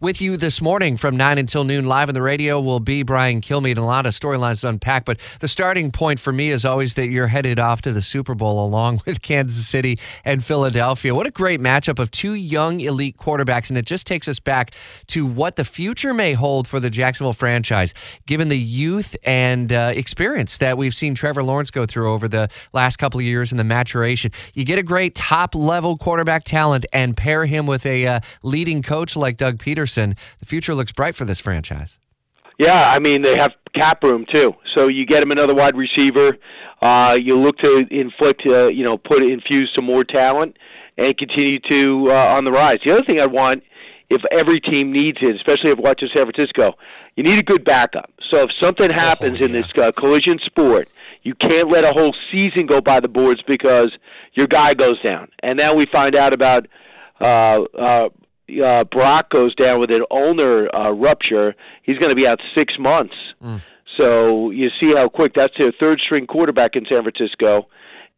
With you this morning from 9 until noon live on the radio will be Brian Kilmeade and a lot of storylines to unpack. But the starting point for me is always that you're headed off to the Super Bowl along with Kansas City and Philadelphia. What a great matchup of two young elite quarterbacks. And it just takes us back to what the future may hold for the Jacksonville franchise, given the youth and uh, experience that we've seen Trevor Lawrence go through over the last couple of years and the maturation. You get a great top level quarterback talent and pair him with a uh, leading coach like Doug Pederson the future looks bright for this franchise. Yeah, I mean they have cap room too, so you get him another wide receiver. Uh, you look to inflict, uh, you know, put infuse some more talent and continue to uh, on the rise. The other thing I want, if every team needs it, especially if watching San Francisco, you need a good backup. So if something happens oh, yeah. in this uh, collision sport, you can't let a whole season go by the boards because your guy goes down. And now we find out about uh, uh, uh, Brock goes down with an ulnar uh, rupture, he's going to be out six months. Mm. So you see how quick that's their third string quarterback in San Francisco,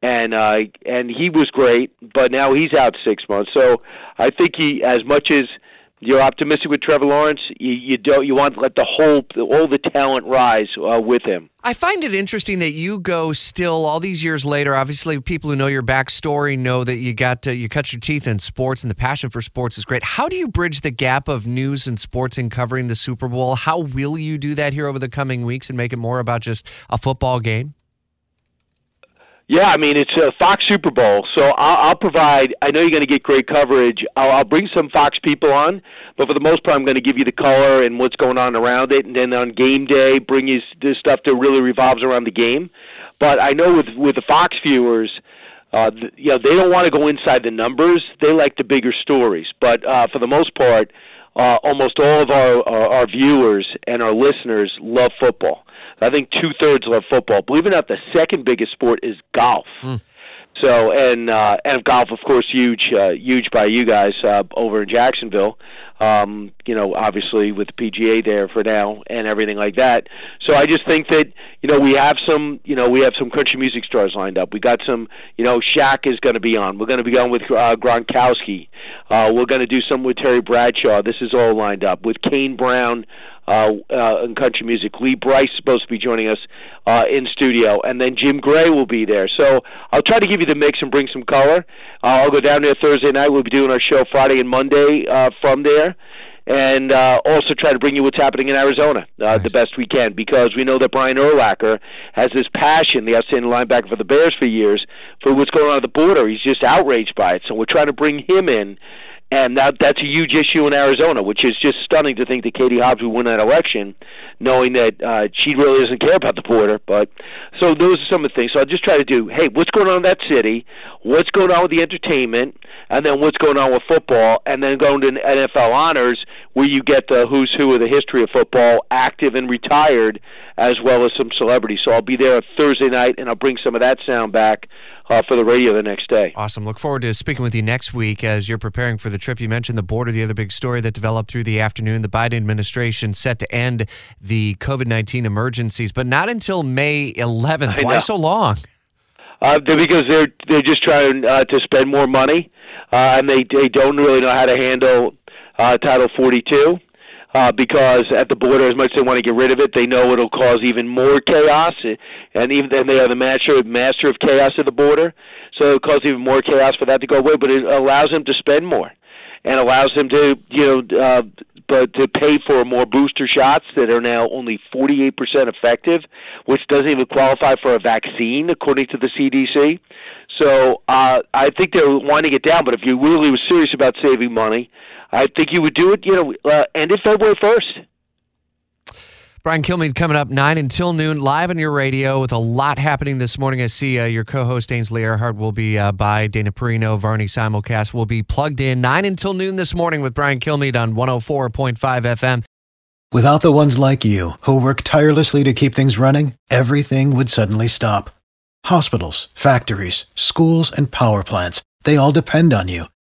and uh, and he was great, but now he's out six months. So I think he, as much as you're optimistic with Trevor Lawrence. You, you don't. You want to let the whole all the talent rise uh, with him. I find it interesting that you go still all these years later. Obviously, people who know your backstory know that you got to, you cut your teeth in sports, and the passion for sports is great. How do you bridge the gap of news and sports in covering the Super Bowl? How will you do that here over the coming weeks and make it more about just a football game? Yeah, I mean it's a Fox Super Bowl, so I'll, I'll provide. I know you're going to get great coverage. I'll, I'll bring some Fox people on, but for the most part, I'm going to give you the color and what's going on around it, and then on game day, bring you the stuff that really revolves around the game. But I know with with the Fox viewers, uh, you know, they don't want to go inside the numbers. They like the bigger stories. But uh, for the most part, uh, almost all of our, our our viewers and our listeners love football. I think two thirds love football. Believe it or not, the second biggest sport is golf. Mm. So and uh, and golf, of course, huge, uh, huge by you guys uh, over in Jacksonville. Um, you know, obviously with the PGA there for now and everything like that. So I just think that you know we have some, you know, we have some country music stars lined up. We got some, you know, Shaq is going to be on. We're going to be on with uh, Gronkowski. Uh, we're going to do some with Terry Bradshaw. This is all lined up with Kane Brown uh, uh, in country music. Lee Brice is supposed to be joining us uh, in studio, and then Jim Gray will be there. So I'll try to give you the mix and bring some color. Uh, I'll go down there Thursday night. We'll be doing our show Friday and Monday uh, from there. And uh, also try to bring you what's happening in Arizona uh, nice. the best we can because we know that Brian Urlacher has this passion, the outstanding linebacker for the Bears for years, for what's going on at the border. He's just outraged by it. So we're trying to bring him in and that that's a huge issue in Arizona, which is just stunning to think that Katie Hobbs would win that election, knowing that uh, she really doesn't care about the border. But so those are some of the things. So I'll just try to do, hey, what's going on in that city? What's going on with the entertainment? And then what's going on with football? And then going to NFL honors, where you get the who's who of the history of football, active and retired, as well as some celebrities. So I'll be there Thursday night, and I'll bring some of that sound back uh, for the radio the next day. Awesome. Look forward to speaking with you next week as you're preparing for the trip. You mentioned the border, the other big story that developed through the afternoon. The Biden administration set to end the COVID 19 emergencies, but not until May 11th. Why so long? Uh, because they're they're just trying uh, to spend more money, uh, and they they don't really know how to handle uh, Title 42 uh, because at the border, as much as they want to get rid of it, they know it'll cause even more chaos, and even then they are the master master of chaos at the border, so it'll cause even more chaos for that to go away. But it allows them to spend more, and allows them to you know. Uh, but to pay for more booster shots that are now only 48% effective, which doesn't even qualify for a vaccine according to the CDC. So uh, I think they're winding it down. But if you really were serious about saving money, I think you would do it, you know, uh, end it February 1st. Brian Kilmeade coming up 9 until noon, live on your radio with a lot happening this morning. I see uh, your co host Ainsley Earhardt will be uh, by. Dana Perino, Varney Simulcast will be plugged in 9 until noon this morning with Brian Kilmeade on 104.5 FM. Without the ones like you, who work tirelessly to keep things running, everything would suddenly stop. Hospitals, factories, schools, and power plants, they all depend on you.